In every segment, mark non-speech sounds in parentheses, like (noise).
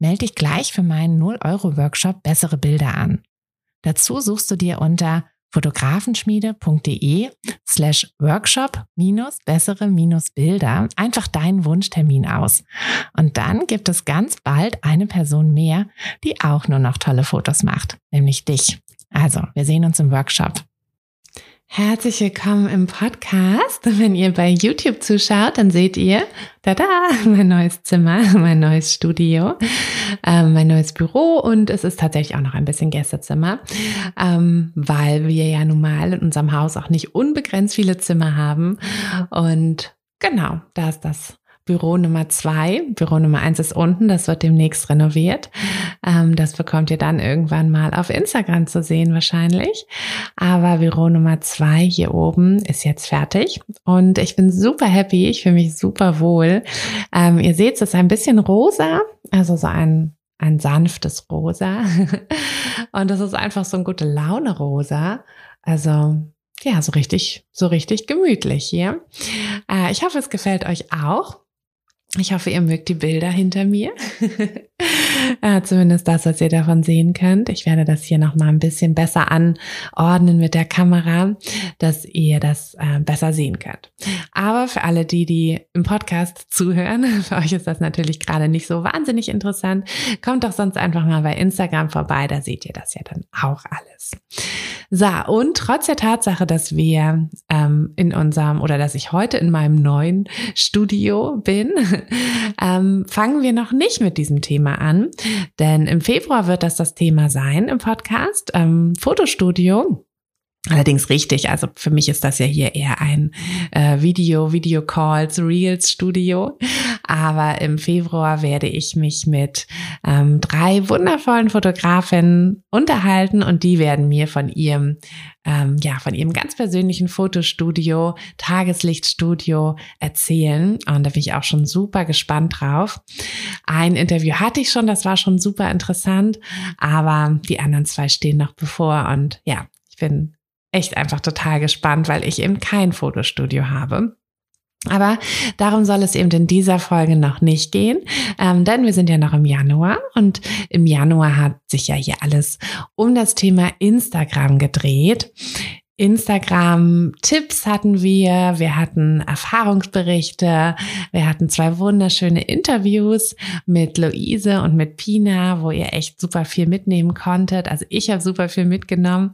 Melde dich gleich für meinen 0-Euro-Workshop Bessere Bilder an. Dazu suchst du dir unter fotografenschmiede.de slash workshop minus bessere minus Bilder einfach deinen Wunschtermin aus. Und dann gibt es ganz bald eine Person mehr, die auch nur noch tolle Fotos macht, nämlich dich. Also, wir sehen uns im Workshop. Herzlich willkommen im Podcast. Wenn ihr bei YouTube zuschaut, dann seht ihr, da da, mein neues Zimmer, (laughs) mein neues Studio, ähm, mein neues Büro und es ist tatsächlich auch noch ein bisschen Gästezimmer, ähm, weil wir ja nun mal in unserem Haus auch nicht unbegrenzt viele Zimmer haben. Und genau, da ist das Büro Nummer zwei. Büro Nummer eins ist unten, das wird demnächst renoviert. Ähm, das bekommt ihr dann irgendwann mal auf Instagram zu sehen wahrscheinlich. Aber Büro Nummer zwei hier oben ist jetzt fertig und ich bin super happy. Ich fühle mich super wohl. Ähm, ihr seht, es ist ein bisschen rosa, also so ein ein sanftes Rosa. (laughs) und das ist einfach so ein gute Laune Rosa. Also ja, so richtig, so richtig gemütlich hier. Äh, ich hoffe, es gefällt euch auch. Ich hoffe, ihr mögt die Bilder hinter mir. (laughs) (laughs) äh, zumindest das, was ihr davon sehen könnt. Ich werde das hier nochmal ein bisschen besser anordnen mit der Kamera, dass ihr das äh, besser sehen könnt. Aber für alle die, die im Podcast zuhören, (laughs) für euch ist das natürlich gerade nicht so wahnsinnig interessant. Kommt doch sonst einfach mal bei Instagram vorbei, da seht ihr das ja dann auch alles. So, und trotz der Tatsache, dass wir ähm, in unserem oder dass ich heute in meinem neuen Studio bin, (laughs) ähm, fangen wir noch nicht mit diesem Thema an, denn im Februar wird das das Thema sein im Podcast ähm, Fotostudio. Allerdings richtig, also für mich ist das ja hier eher ein äh, Video, Video Calls, Reels Studio. Aber im Februar werde ich mich mit ähm, drei wundervollen Fotografinnen unterhalten und die werden mir von ihrem, ähm, ja, von ihrem ganz persönlichen Fotostudio, Tageslichtstudio erzählen. Und da bin ich auch schon super gespannt drauf. Ein Interview hatte ich schon, das war schon super interessant, aber die anderen zwei stehen noch bevor und ja, ich bin echt einfach total gespannt, weil ich eben kein Fotostudio habe. Aber darum soll es eben in dieser Folge noch nicht gehen, ähm, denn wir sind ja noch im Januar und im Januar hat sich ja hier alles um das Thema Instagram gedreht. Instagram-Tipps hatten wir, wir hatten Erfahrungsberichte, wir hatten zwei wunderschöne Interviews mit Luise und mit Pina, wo ihr echt super viel mitnehmen konntet. Also ich habe super viel mitgenommen,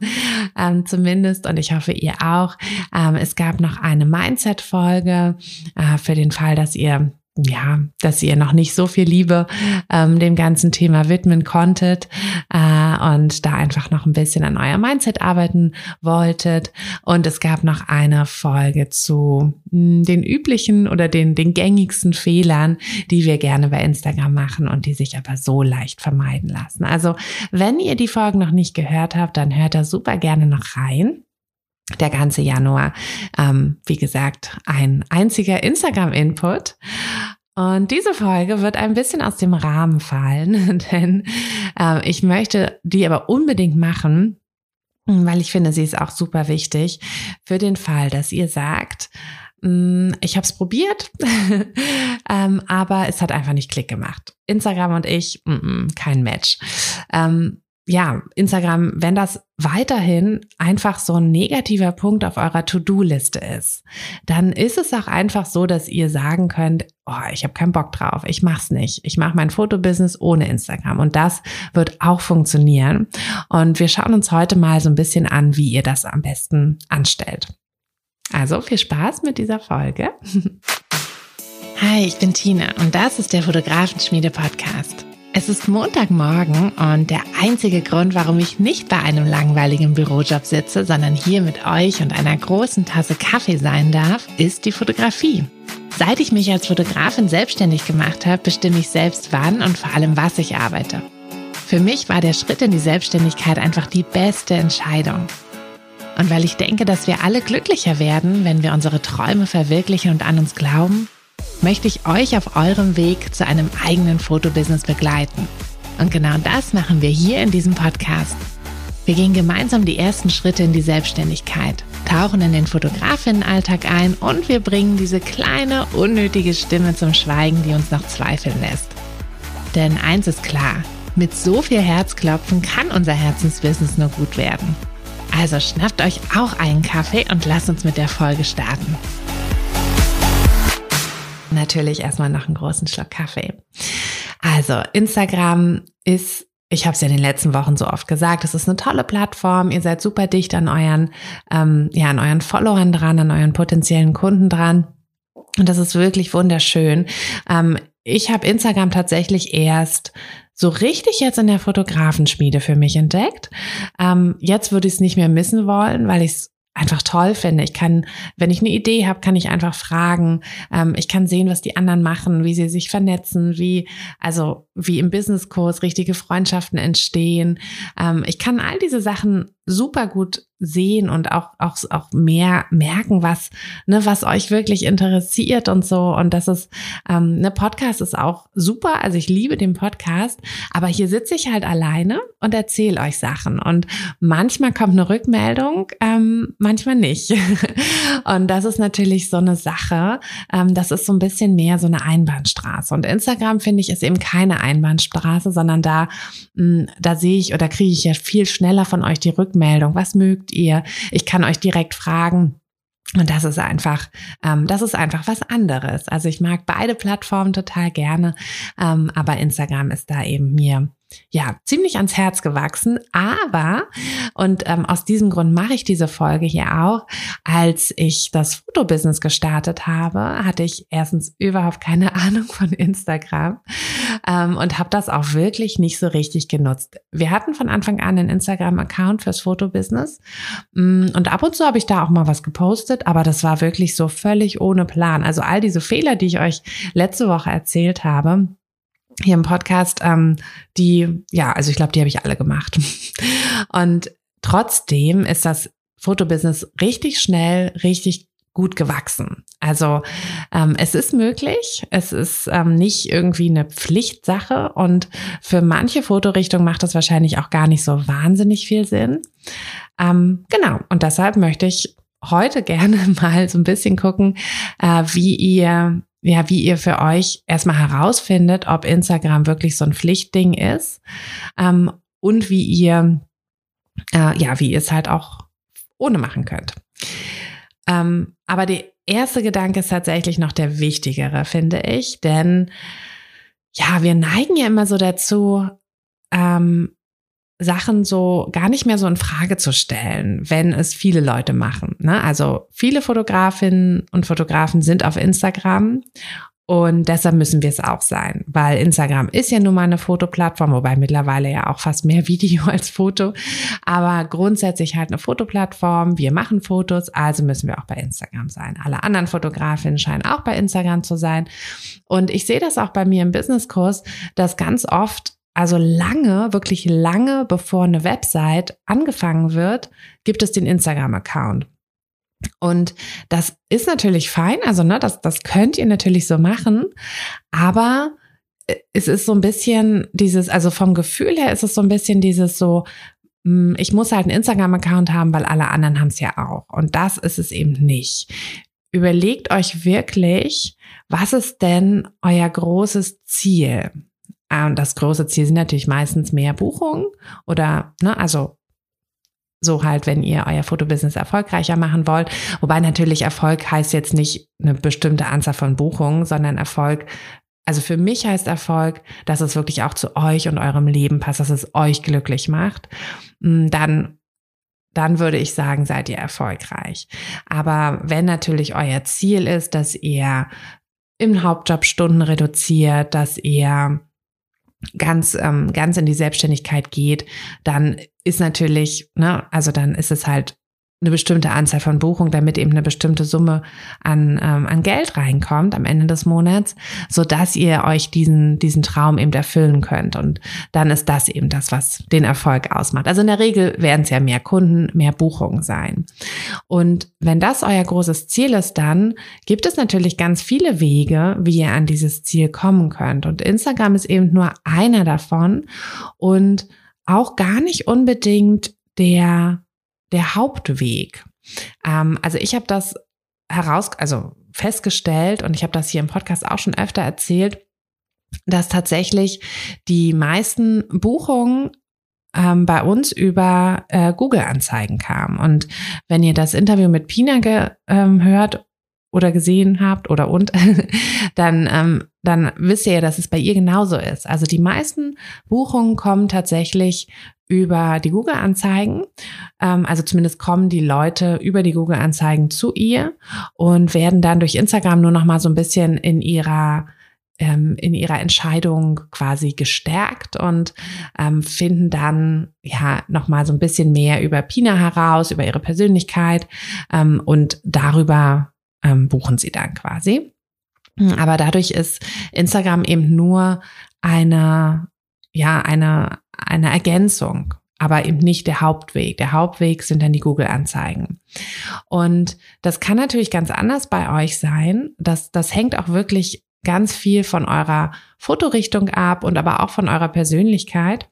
ähm, zumindest, und ich hoffe, ihr auch. Ähm, es gab noch eine Mindset-Folge äh, für den Fall, dass ihr ja, dass ihr noch nicht so viel Liebe ähm, dem ganzen Thema widmen konntet äh, und da einfach noch ein bisschen an euer Mindset arbeiten wolltet. Und es gab noch eine Folge zu mh, hm, den üblichen oder den, den gängigsten Fehlern, die wir gerne bei Instagram machen und die sich aber so leicht vermeiden lassen. Also wenn ihr die Folgen noch nicht gehört habt, dann hört da super gerne noch rein der ganze Januar. Ähm, wie gesagt, ein einziger Instagram-Input. Und diese Folge wird ein bisschen aus dem Rahmen fallen, (laughs) denn äh, ich möchte die aber unbedingt machen, weil ich finde, sie ist auch super wichtig für den Fall, dass ihr sagt, mm, ich habe es probiert, (laughs) ähm, aber es hat einfach nicht Klick gemacht. Instagram und ich, mm -mm, kein Match. Ähm, ja, Instagram, wenn das weiterhin einfach so ein negativer Punkt auf eurer To-Do-Liste ist, dann ist es auch einfach so, dass ihr sagen könnt, oh, ich habe keinen Bock drauf, ich mach's nicht. Ich mache mein Fotobusiness ohne Instagram und das wird auch funktionieren. Und wir schauen uns heute mal so ein bisschen an, wie ihr das am besten anstellt. Also viel Spaß mit dieser Folge. Hi, ich bin Tina und das ist der Fotografenschmiede Podcast. Es ist Montagmorgen und der einzige Grund, warum ich nicht bei einem langweiligen Bürojob sitze, sondern hier mit euch und einer großen Tasse Kaffee sein darf, ist die Fotografie. Seit ich mich als Fotografin selbstständig gemacht habe, bestimme ich selbst wann und vor allem was ich arbeite. Für mich war der Schritt in die Selbstständigkeit einfach die beste Entscheidung. Und weil ich denke, dass wir alle glücklicher werden, wenn wir unsere Träume verwirklichen und an uns glauben, möchte ich euch auf eurem Weg zu einem eigenen Fotobusiness begleiten. Und genau das machen wir hier in diesem Podcast. Wir gehen gemeinsam die ersten Schritte in die Selbstständigkeit, tauchen in den Fotografinnenalltag ein und wir bringen diese kleine, unnötige Stimme zum Schweigen, die uns noch zweifeln lässt. Denn eins ist klar, mit so viel Herzklopfen kann unser Herzensbusiness nur gut werden. Also schnappt euch auch einen Kaffee und lasst uns mit der Folge starten. Natürlich erstmal noch einen großen Schluck Kaffee. Also Instagram ist ich habe es ja in den letzten Wochen so oft gesagt, es ist eine tolle Plattform. Ihr seid super dicht an euren, ähm, ja, an euren Followern dran, an euren potenziellen Kunden dran. Und das ist wirklich wunderschön. Ähm, ich habe Instagram tatsächlich erst so richtig jetzt in der Fotografenschmiede für mich entdeckt. Ähm, jetzt würde ich es nicht mehr missen wollen, weil ich es einfach toll finde. Ich kann, wenn ich eine Idee habe, kann ich einfach fragen. Ähm, ich kann sehen, was die anderen machen, wie sie sich vernetzen, wie, also wie im Businesskurs richtige Freundschaften entstehen. Ähm, ich kann all diese Sachen super gut sehen und auch, auch, auch mehr merken, was, ne, was euch wirklich interessiert und so. Und das ist, ähm, ne, Podcast ist auch super. Also ich liebe den Podcast, aber hier sitze ich halt alleine und erzähle euch Sachen. Und manchmal kommt eine Rückmeldung, ähm, manchmal nicht. (laughs) und das ist natürlich so eine Sache. Ähm, das ist so ein bisschen mehr so eine Einbahnstraße. Und Instagram, finde ich, ist eben keine Einbahnstraße, sondern da, mh, mm, da sehe ich oder kriege ich ja viel schneller von euch die Rückmeldung. Was mögt mögt ihr? Ich kann euch direkt fragen. Und das ist einfach, ähm, das ist einfach was anderes. Also ich mag beide Plattformen total gerne, ähm, aber Instagram ist da eben mir ja, ziemlich ans Herz gewachsen. Aber, und ähm, aus diesem Grund mache ich diese Folge hier auch, als ich das Fotobusiness gestartet habe, hatte ich erstens überhaupt keine (laughs) Ahnung von Instagram ähm, und habe das auch wirklich nicht so richtig genutzt. Wir hatten von Anfang an einen Instagram-Account fürs Fotobusiness mm, und ab und zu habe ich da auch mal was gepostet, aber das war wirklich so völlig ohne Plan. Also all diese Fehler, die ich euch letzte Woche erzählt habe, hier im Podcast, ähm, die, ja, also ich glaube, die habe ich alle gemacht. (laughs) Und trotzdem ist das Fotobusiness richtig schnell, richtig gut gewachsen. Also ähm, es ist möglich, es ist ähm, nicht irgendwie eine Pflichtsache und für manche Fotorichtungen macht das wahrscheinlich auch gar nicht so wahnsinnig viel Sinn. Ähm, genau, und deshalb möchte ich heute (laughs) gerne mal so ein bisschen gucken, äh, wie ihr ja, wie ihr für euch erstmal herausfindet, ob Instagram wirklich so ein Pflichtding ist ähm, und wie ihr, äh, ja, wie ihr es halt auch ohne machen könnt. Ähm, aber der erste Gedanke ist tatsächlich noch der wichtigere, finde ich, denn ja, wir neigen ja immer so dazu, ähm, Sachen so gar nicht mehr so in Frage zu stellen, wenn es viele Leute machen. Ne? Also viele Fotografinnen und Fotografen sind auf Instagram und deshalb müssen wir es auch sein, weil Instagram ist ja nun mal eine Fotoplattform, wobei mittlerweile ja auch fast mehr (laughs) Video als Foto, aber grundsätzlich halt eine Fotoplattform. Wir machen Fotos, also müssen wir auch bei Instagram sein. Alle anderen Fotografinnen scheinen auch bei Instagram zu sein. Und ich sehe das auch bei mir im Businesskurs, dass ganz oft also lange, wirklich lange bevor eine Website angefangen wird, gibt es den Instagram-Account. Und das ist natürlich fein, also ne, das, das könnt ihr natürlich so machen, aber es ist so ein bisschen dieses, also vom Gefühl her ist es so ein bisschen dieses so, hm, ich muss halt einen Instagram-Account haben, weil alle anderen haben es ja auch. Und das ist es eben nicht. Überlegt euch wirklich, was ist denn euer großes Ziel? Und ähm, das große Ziel sind natürlich meistens mehr Buchungen oder, ne, also so halt, wenn ihr euer Fotobusiness erfolgreicher machen wollt. Wobei natürlich Erfolg heißt jetzt nicht eine bestimmte Anzahl von Buchungen, sondern Erfolg, also für mich heißt Erfolg, dass es wirklich auch zu euch und eurem Leben passt, dass es euch glücklich macht. Mm, dann dann würde ich sagen, seid ihr erfolgreich. Aber wenn natürlich euer Ziel ist, dass ihr im Hauptjob Stunden reduziert, dass ihr ganz, ähm, ganz in die Selbstständigkeit geht, dann ist natürlich, ne, also dann ist es halt eine bestimmte Anzahl von Buchungen, damit eben eine bestimmte Summe an, ähm, an Geld reinkommt am Ende des Monats, so dass ihr euch diesen, diesen Traum eben erfüllen könnt. Und dann ist das eben das, was den Erfolg ausmacht. Also in der Regel werden es ja mehr Kunden, mehr Buchungen sein. Und wenn das euer großes Ziel ist, dann gibt es natürlich ganz viele Wege, wie ihr an dieses Ziel kommen könnt. Und Instagram ist eben nur einer davon und auch gar nicht unbedingt der der Hauptweg. Ähm, also ich habe das heraus, also festgestellt und ich habe das hier im Podcast auch schon öfter erzählt, dass tatsächlich die meisten Buchungen ähm, bei uns über äh, Google-Anzeigen kamen. Und wenn ihr das Interview mit Pina gehört ähm, oder gesehen habt oder und, (laughs) dann, ähm, dann wisst ihr ja, dass es bei ihr genauso ist. Also die meisten Buchungen kommen tatsächlich über die Google-Anzeigen. Ähm, also zumindest kommen die Leute über die Google-Anzeigen zu ihr und werden dann durch Instagram nur noch mal so ein bisschen in ihrer ähm, in ihrer Entscheidung quasi gestärkt und ähm, finden dann ja noch mal so ein bisschen mehr über Pina heraus, über ihre Persönlichkeit ähm, und darüber ähm, buchen sie dann quasi. Aber dadurch ist Instagram eben nur eine ja eine eine Ergänzung, aber eben nicht der Hauptweg. Der Hauptweg sind dann die Google-Anzeigen. Und das kann natürlich ganz anders bei euch sein. Das, das hängt auch wirklich ganz viel von eurer Fotorichtung ab und aber auch von eurer Persönlichkeit.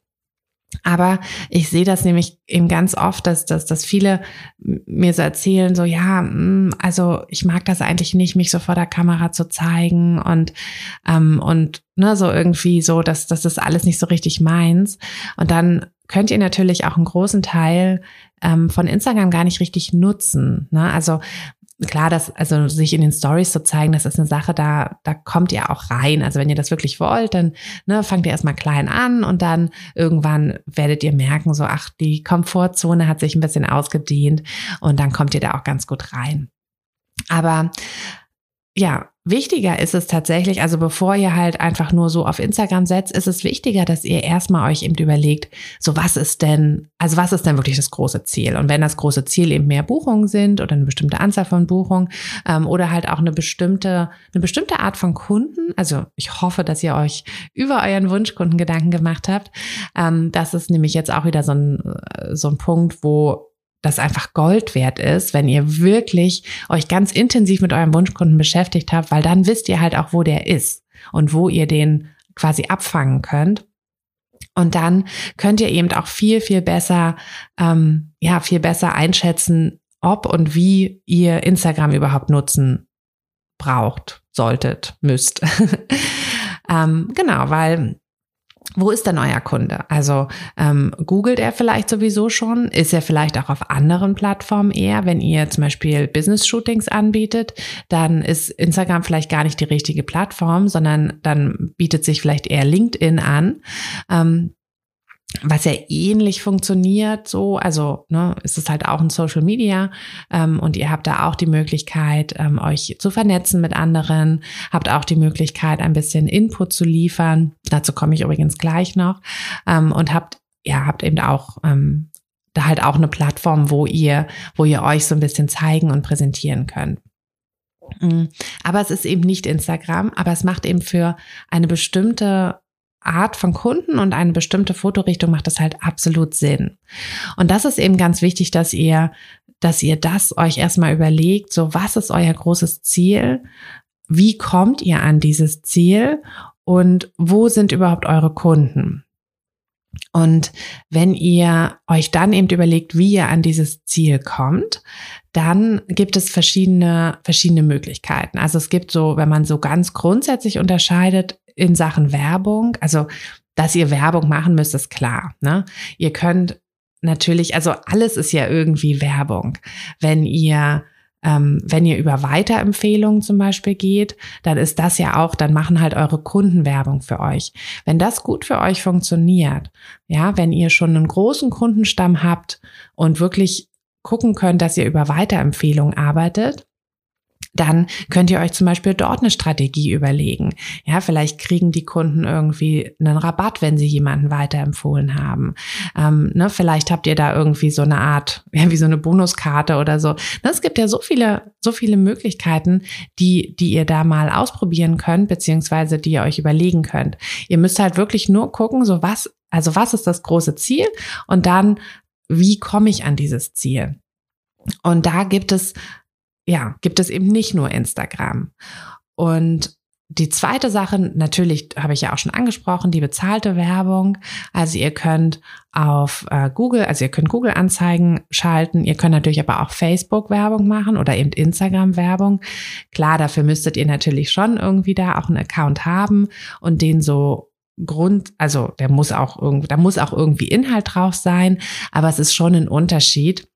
Aber ich sehe das nämlich eben ganz oft, dass, dass, dass viele mir so erzählen, so ja, mm, also ich mag das eigentlich nicht, mich so vor der Kamera zu zeigen und ähm, und ne, so irgendwie so, dass das ist alles nicht so richtig meins. Und dann könnt ihr natürlich auch einen großen Teil ähm, von Instagram gar nicht richtig nutzen. Ne? Also klar, dass also sich in den Stories zu zeigen, das ist eine Sache, da da kommt ihr auch rein. Also wenn ihr das wirklich wollt, dann ne, fangt ihr erstmal klein an und dann irgendwann werdet ihr merken, so ach, die Komfortzone hat sich ein bisschen ausgedehnt und dann kommt ihr da auch ganz gut rein. Aber ja, wichtiger ist es tatsächlich, also bevor ihr halt einfach nur so auf Instagram setzt, ist es wichtiger, dass ihr erstmal euch eben überlegt, so was ist denn, also was ist denn wirklich das große Ziel? Und wenn das große Ziel eben mehr Buchungen sind oder eine bestimmte Anzahl von Buchungen ähm, oder halt auch eine bestimmte, eine bestimmte Art von Kunden, also ich hoffe, dass ihr euch über euren Wunschkunden Gedanken gemacht habt. Ähm, das ist nämlich jetzt auch wieder so ein, äh, so ein Punkt, wo das einfach Gold wert ist, wenn ihr wirklich euch ganz intensiv mit eurem Wunschkunden beschäftigt habt, weil dann wisst ihr halt auch, wo der ist und wo ihr den quasi abfangen könnt. Und dann könnt ihr eben auch viel, viel besser, ähm, ja, viel besser einschätzen, ob und wie ihr Instagram überhaupt nutzen braucht, solltet, müsst. (laughs) ähm, genau, weil wo ist denn euer Kunde? Also ähm, googelt er vielleicht sowieso schon? Ist er vielleicht auch auf anderen Plattformen eher? Wenn ihr zum Beispiel Business-Shootings anbietet, dann ist Instagram vielleicht gar nicht die richtige Plattform, sondern dann bietet sich vielleicht eher LinkedIn an. Ähm, was ja ähnlich funktioniert, so, also ne, ist es halt auch ein Social Media ähm, und ihr habt da auch die Möglichkeit, ähm, euch zu vernetzen mit anderen, habt auch die Möglichkeit, ein bisschen Input zu liefern. Dazu komme ich übrigens gleich noch ähm, und habt ja habt eben auch ähm, da halt auch eine Plattform, wo ihr wo ihr euch so ein bisschen zeigen und präsentieren könnt. Mm, aber es ist eben nicht Instagram, aber es macht eben für eine bestimmte Art von Kunden und eine bestimmte Fotorichtung macht das halt absolut Sinn. Und das ist eben ganz wichtig, dass ihr, dass ihr das euch erstmal überlegt, so was ist euer großes Ziel? Wie kommt ihr an dieses Ziel? Und wo sind überhaupt eure Kunden? Und wenn ihr euch dann eben überlegt, wie ihr an dieses Ziel kommt, dann gibt es verschiedene, verschiedene Möglichkeiten. Also es gibt so, wenn man so ganz grundsätzlich unterscheidet, in Sachen Werbung, also dass ihr Werbung machen müsst, ist klar. Ne? Ihr könnt natürlich, also alles ist ja irgendwie Werbung. Wenn ihr ähm, wenn ihr über Weiterempfehlungen zum Beispiel geht, dann ist das ja auch, dann machen halt eure Kunden Werbung für euch. Wenn das gut für euch funktioniert, ja, wenn ihr schon einen großen Kundenstamm habt und wirklich gucken könnt, dass ihr über Weiterempfehlungen arbeitet, dann könnt ihr euch zum Beispiel dort eine Strategie überlegen. Ja, vielleicht kriegen die Kunden irgendwie einen Rabatt, wenn sie jemanden weiterempfohlen haben. Ähm, ne, vielleicht habt ihr da irgendwie so eine Art, (laughs) ja, wie so eine Bonuskarte oder so. Ne, es gibt ja so viele, so viele Möglichkeiten, die, die ihr da mal ausprobieren könnt, beziehungsweise die ihr euch überlegen könnt. Ihr müsst halt wirklich nur gucken, so was, also was ist das große Ziel und dann, wie komme ich an dieses Ziel? Und da gibt es ja, gibt es eben nicht nur Instagram. Und die zweite Sache, natürlich habe ich ja auch schon angesprochen, die bezahlte Werbung. Also ihr könnt auf äh, Google, also ihr könnt Google-Anzeigen schalten, ihr könnt natürlich aber auch Facebook-Werbung machen oder eben Instagram-Werbung. Klar, dafür müsstet ihr natürlich schon irgendwie da auch einen Account haben und den so Grund, also der muss auch irgendwie, da muss auch irgendwie Inhalt drauf sein, aber es ist schon ein Unterschied,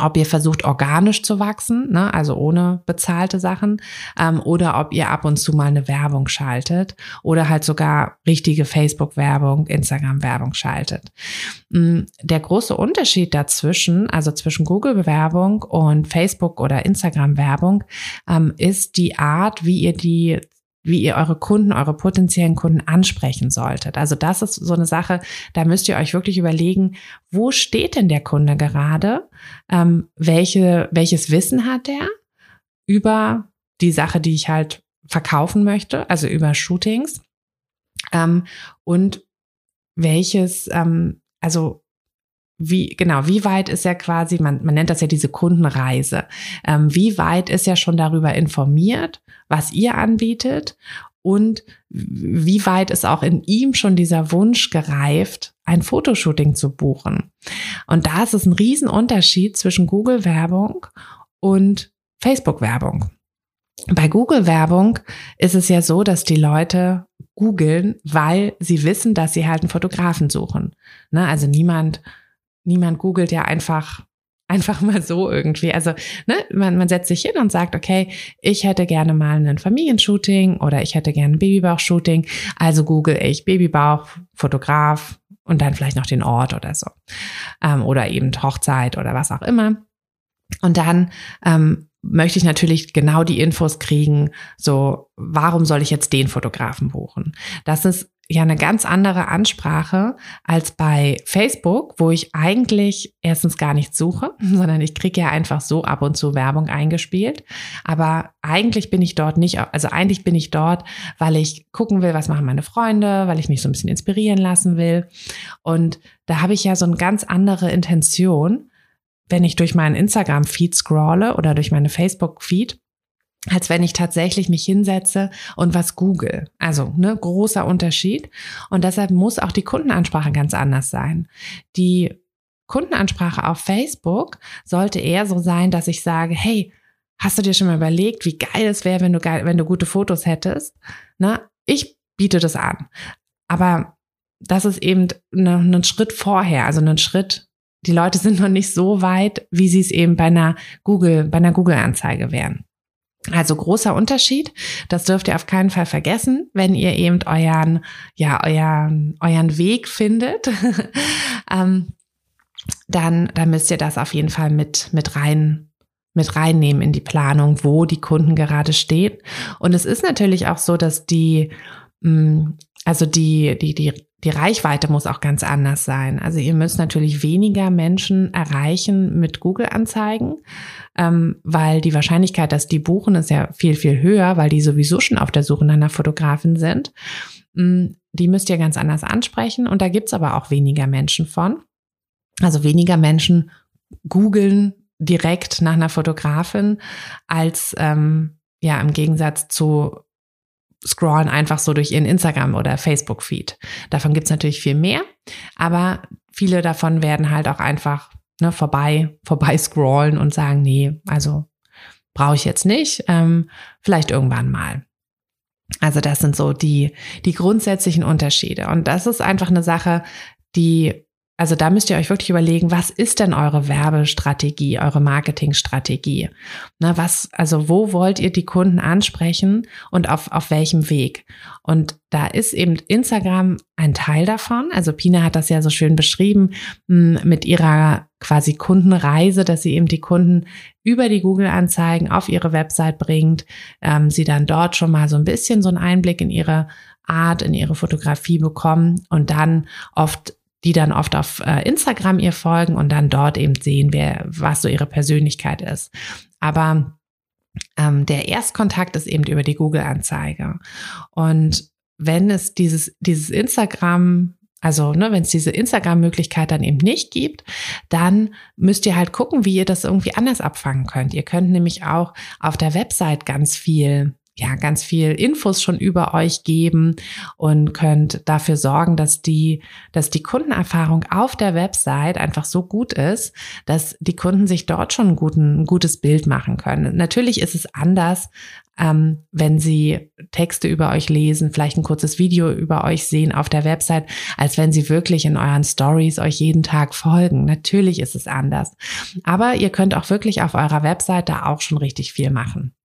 ob ihr versucht, organisch zu wachsen, ne, also ohne bezahlte Sachen, ähm, oder ob ihr ab und zu mal eine Werbung schaltet oder halt sogar richtige Facebook-Werbung, Instagram-Werbung schaltet. Mm, der große Unterschied dazwischen, also zwischen Google-Werbung und Facebook- oder Instagram-Werbung, ähm, ist die Art, wie ihr die wie ihr eure Kunden, eure potenziellen Kunden ansprechen solltet. Also das ist so eine Sache, da müsst ihr euch wirklich überlegen, wo steht denn der Kunde gerade? Ähm, welche, welches Wissen hat der über die Sache, die ich halt verkaufen möchte, also über Shootings? Ähm, und welches, ähm, also wie, genau, wie weit ist er quasi, man, man nennt das ja diese Kundenreise, ähm, wie weit ist er schon darüber informiert, was ihr anbietet und wie weit ist auch in ihm schon dieser Wunsch gereift, ein Fotoshooting zu buchen. Und da ist es ein Riesenunterschied zwischen Google-Werbung und Facebook-Werbung. Bei Google-Werbung ist es ja so, dass die Leute googeln, weil sie wissen, dass sie halt einen Fotografen suchen. Ne? Also niemand niemand googelt ja einfach (laughs) einfach mal so irgendwie. Also ne, man, man setzt sich hin und sagt, okay, ich hätte gerne mal ein Familienshooting oder ich hätte gerne ein Babybauch-Shooting. Also google ich Babybauch, Fotograf und dann vielleicht noch den Ort oder so. Ähm, oder eben Hochzeit oder was auch immer. Und dann ähm, möchte ich natürlich genau die Infos kriegen, so, warum soll ich jetzt den Fotografen buchen? Das ist ja eine ganz andere Ansprache als bei Facebook, wo ich eigentlich erstens gar nichts suche, (laughs) sondern ich kriege ja einfach so ab und zu Werbung eingespielt. Aber eigentlich bin ich dort nicht, also eigentlich bin ich dort, weil ich gucken will, was machen meine Freunde, weil ich mich so ein bisschen inspirieren lassen will. Und da habe ich ja so eine ganz andere Intention, wenn ich durch meinen Instagram-Feed scrolle oder durch meine Facebook-Feed als wenn ich tatsächlich mich hinsetze und was google. Also, ne, großer Unterschied. Und deshalb muss auch die Kundenansprache ganz anders sein. Die Kundenansprache auf Facebook sollte eher so sein, dass ich sage, hey, hast du dir schon mal überlegt, wie geil es wäre, wenn du geil, wenn du gute Fotos hättest? Ne? Ich biete das an. Aber das ist eben ein Schritt vorher, also ein Schritt, die Leute sind noch nicht so weit, wie sie es eben bei einer Google, bei einer Google-Anzeige wären. Also großer Unterschied. Das dürft ihr auf keinen Fall vergessen, wenn ihr eben euren, ja, euren, euren Weg findet. (laughs) ähm, dann, dann müsst ihr das auf jeden Fall mit, mit rein, mit reinnehmen in die Planung, wo die Kunden gerade stehen. Und es ist natürlich auch so, dass die, mm, also die, die, die die Reichweite muss auch ganz anders sein. Also ihr müsst natürlich weniger Menschen erreichen mit Google-Anzeigen, ähm, weil die Wahrscheinlichkeit, dass die buchen, ist ja viel, viel höher, weil die sowieso schon auf der Suche nach einer Fotografin sind. Mm, die müsst ihr ganz anders ansprechen und da gibt's aber auch weniger Menschen von. Also weniger Menschen googeln direkt nach einer Fotografin als ähm, ja im Gegensatz zu scrollen einfach so durch ihren Instagram- oder Facebook-Feed. Davon gibt's natürlich viel mehr, aber viele davon werden halt auch einfach ne, vorbei, vorbei scrollen und sagen, nee, also brauche ich jetzt nicht, ähm, vielleicht irgendwann mal. Also das sind so die, die grundsätzlichen Unterschiede. Und das ist einfach eine Sache, die also da müsst ihr euch wirklich überlegen, was ist denn eure Werbestrategie, eure Marketingstrategie? Na, was, also wo wollt ihr die Kunden ansprechen und auf, auf welchem Weg? Und da ist eben Instagram ein Teil davon. Also Pina hat das ja so schön beschrieben hm, mit ihrer quasi Kundenreise, dass sie eben die Kunden über die Google-Anzeigen auf ihre Website bringt, ähm, sie dann dort schon mal so ein bisschen so einen Einblick in ihre Art, in ihre Fotografie bekommen und dann oft die dann oft auf äh, Instagram ihr folgen und dann dort eben sehen, wer, was so ihre Persönlichkeit ist. Aber ähm, der Erstkontakt ist eben über die Google-Anzeige. Und wenn es dieses, dieses Instagram also, ne, wenn es diese Instagram-Möglichkeit dann eben nicht gibt, dann müsst ihr halt gucken, wie ihr das irgendwie anders abfangen könnt. Ihr könnt nämlich auch auf der Website ganz viel ja, ganz viel Infos schon über euch geben und könnt dafür sorgen, dass die, dass die Kundenerfahrung auf der Website einfach so gut ist, dass die Kunden sich dort schon ein, guten, ein gutes Bild machen können. Natürlich ist es anders, ähm, wenn sie Texte über euch lesen, vielleicht ein kurzes Video über euch sehen auf der Website, als wenn sie wirklich in euren Stories euch jeden Tag folgen. Natürlich ist es anders. Aber ihr könnt auch wirklich auf eurer Website da auch schon richtig viel machen.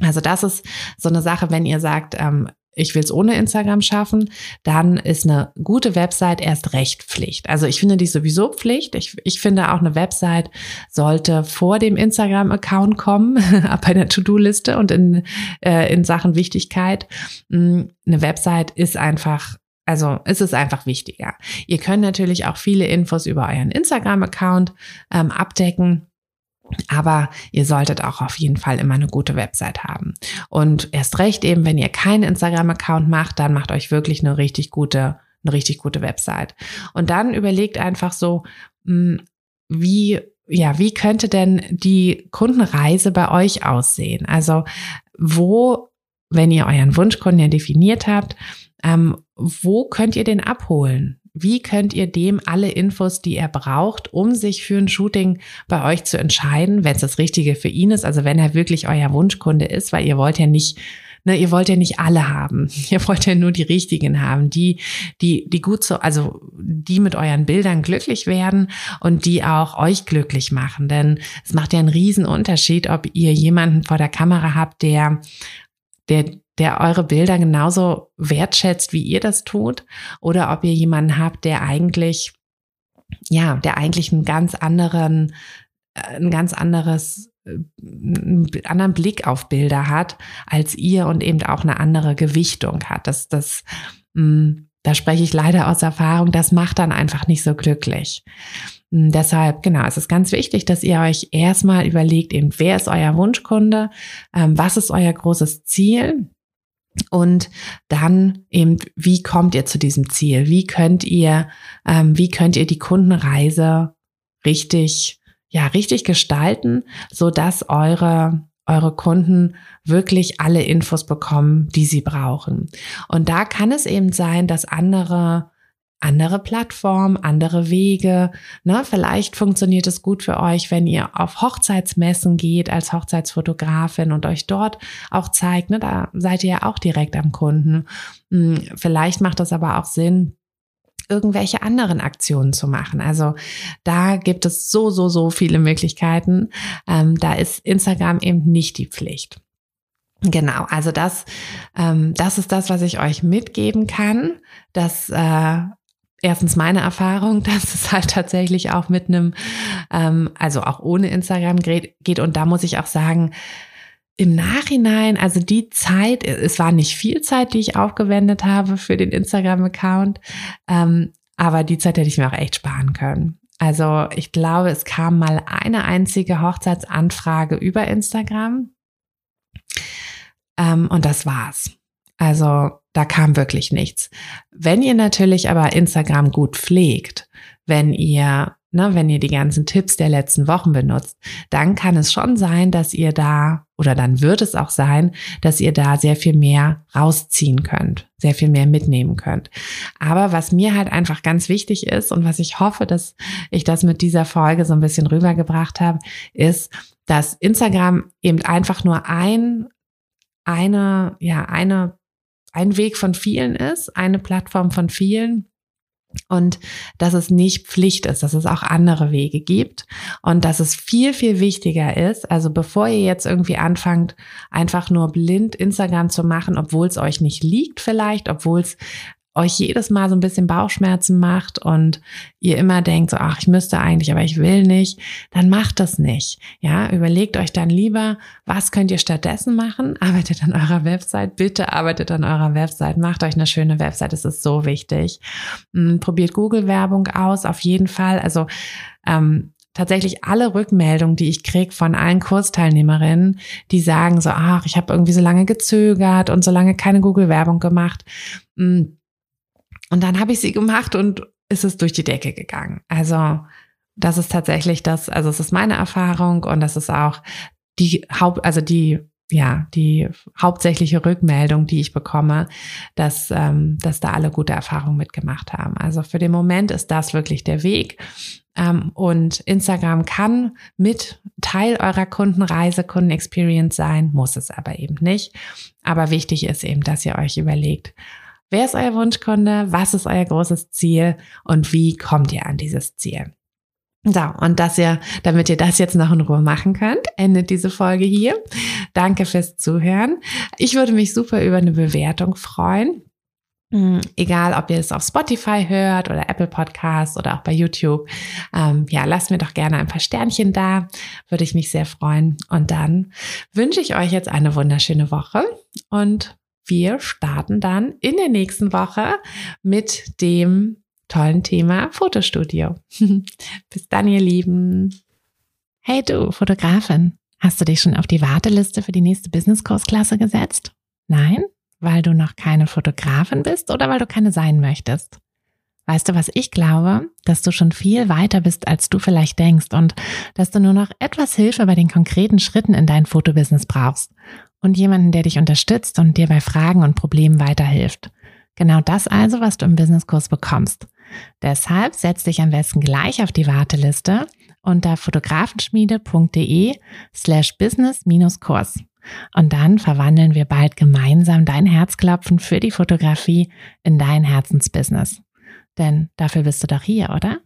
Also das ist so eine Sache, wenn ihr sagt, ähm, ich will es ohne Instagram schaffen, dann ist eine gute Website erst recht Pflicht. Also ich finde die sowieso Pflicht. Ich, ich finde auch eine Website sollte vor dem Instagram-Account kommen, (laughs) bei der To-Do-Liste und in, äh, in Sachen Wichtigkeit. Hm, eine Website ist einfach also es ist einfach wichtiger. Ihr könnt natürlich auch viele Infos über euren Instagram-Account ähm, abdecken. Aber ihr solltet auch auf jeden Fall immer eine gute Website haben. Und erst recht eben, wenn ihr keinen Instagram-Account macht, dann macht euch wirklich eine richtig gute, eine richtig gute Website. Und dann überlegt einfach so, hm, wie, ja, wie könnte denn die Kundenreise bei euch aussehen? Also, wo, wenn ihr euren Wunschkunden ja definiert habt, ähm, wo könnt ihr den abholen? Wie könnt ihr dem alle Infos, die er braucht, um sich für ein Shooting bei euch zu entscheiden, wenn es das Richtige für ihn ist, also wenn er wirklich euer Wunschkunde ist, weil ihr wollt ja nicht Ne, ihr wollt ja nicht alle haben. (laughs) Ihr wollt ja nur die richtigen haben, die, die, die gut so, also die mit euren Bildern glücklich werden und die auch euch glücklich machen. Denn es macht ja einen riesen Unterschied, ob ihr jemanden vor der Kamera habt, der, der der eure Bilder genauso wertschätzt, wie ihr das tut, oder ob ihr jemanden habt, der eigentlich, ja, der eigentlich einen ganz anderen, äh, ein ganz anderes, äh, einen anderen Blick auf Bilder hat als ihr und eben auch eine andere Gewichtung hat. Das, das, mm, da spreche ich leider aus Erfahrung, das macht dann einfach nicht so glücklich. Mm, deshalb, genau, es ist ganz wichtig, dass ihr euch erstmal überlegt, eben, wer ist euer Wunschkunde, ähm, was ist euer großes Ziel und dann eben, wie kommt ihr zu diesem Ziel? Wie könnt ihr, ähm, wie könnt ihr die Kundenreise richtig, ja, richtig gestalten, so dass eure eure Kunden wirklich alle Infos bekommen, die sie brauchen. Und da kann es eben sein, dass andere andere Plattformen, andere Wege. Ne? Vielleicht funktioniert es gut für euch, wenn ihr auf Hochzeitsmessen geht als Hochzeitsfotografin und euch dort auch zeigt. Ne? Da seid ihr ja auch direkt am Kunden. Hm, vielleicht macht es aber auch Sinn, irgendwelche anderen Aktionen zu machen. Also da gibt es so, so, so viele Möglichkeiten. Ähm, da ist Instagram eben nicht die Pflicht. Genau, also das, ähm, das ist das, was ich euch mitgeben kann, dass äh, erstens meine Erfahrung, (laughs) dass es halt tatsächlich auch mit einem, ähm, also auch ohne Instagram geht. Und da muss ich auch sagen, im Nachhinein, also die Zeit, es war nicht viel Zeit, die ich aufgewendet habe für den Instagram-Account, ähm, aber die Zeit hätte ich mir auch echt sparen können. Also ich glaube, es kam mal eine einzige Hochzeitsanfrage über Instagram ähm, und das war's. Also da kam wirklich nichts. Wenn ihr natürlich aber Instagram gut pflegt, wenn ihr, ne, wenn ihr die ganzen Tipps der letzten Wochen benutzt, dann kann es schon sein, dass ihr da, oder dann wird es auch sein, dass ihr da sehr viel mehr rausziehen könnt, sehr viel mehr mitnehmen könnt. Aber was mir halt einfach ganz wichtig ist und was ich hoffe, dass ich das mit dieser Folge so ein bisschen rübergebracht habe, ist, dass Instagram eben einfach nur ein, eine, ja, eine ein Weg von vielen ist, eine Plattform von vielen. und dass es nicht Pflicht ist, dass es auch andere Wege gibt und dass es viel, viel wichtiger ist. Also bevor ihr jetzt irgendwie anfangt, einfach nur blind Instagram zu machen, obwohl es euch nicht liegt vielleicht, obwohl es euch jedes Mal so ein bisschen Bauchschmerzen macht und ihr immer denkt, so, ach, ich müsste eigentlich, aber ich will nicht, dann macht das nicht. Ja, überlegt euch dann lieber, was könnt ihr stattdessen machen? (laughs) Arbeitet an eurer Website, bitte arbeitet an eurer Website, macht euch eine schöne Website, das ist so wichtig. Hm, probiert Google-Werbung aus, auf jeden Fall. Also ähm, tatsächlich alle Rückmeldungen, die ich kriege von allen Kursteilnehmerinnen, die sagen so, ach, ich habe irgendwie so lange gezögert und so lange keine Google-Werbung gemacht. Hm, und dann habe ich sie gemacht und ist es durch die Decke gegangen. Also das ist tatsächlich das, also es ist meine Erfahrung und das ist auch die Haupt, also die ja, die hauptsächliche Rückmeldung, die ich bekomme, dass, ähm, dass da alle gute Erfahrungen mitgemacht haben. Also für den Moment ist das wirklich der Weg. Ähm, und Instagram kann mit Teil eurer Kundenreise, Kundenexperience sein, muss es aber eben nicht. Aber wichtig ist eben, dass ihr euch überlegt, Wer ist euer Wunschkunde? Was ist euer großes Ziel? Und wie kommt ihr an dieses Ziel? So, und dass ihr, damit ihr das jetzt noch in Ruhe machen könnt, endet diese Folge hier. Danke fürs Zuhören. Ich würde mich super über eine Bewertung freuen. Hm, egal, ob ihr es auf Spotify hört oder Apple Podcasts oder auch bei YouTube. Ähm, ja, lasst mir doch gerne ein paar Sternchen da. Würde ich mich sehr freuen. Und dann wünsche ich euch jetzt eine wunderschöne Woche und wir starten dann in der nächsten Woche mit dem tollen Thema Fotostudio. (laughs) Bis dann, ihr Lieben. Hey du, Fotografin, hast du dich schon auf die Warteliste für die nächste Business-Kursklasse gesetzt? Nein? Weil du noch keine Fotografin bist oder weil du keine sein möchtest? Weißt du, was ich glaube? Dass du schon viel weiter bist, als du vielleicht denkst und dass du nur noch etwas Hilfe bei den konkreten Schritten in dein Fotobusiness brauchst und jemanden, der dich unterstützt und dir bei Fragen und Problemen weiterhilft. Genau das also, was du im Businesskurs bekommst. Deshalb setz dich am besten gleich auf die Warteliste unter fotografenschmiede.de slash business-kurs. Und dann verwandeln wir bald gemeinsam dein Herzklopfen für die Fotografie in dein Herzensbusiness. Denn dafür bist du doch hier, oder?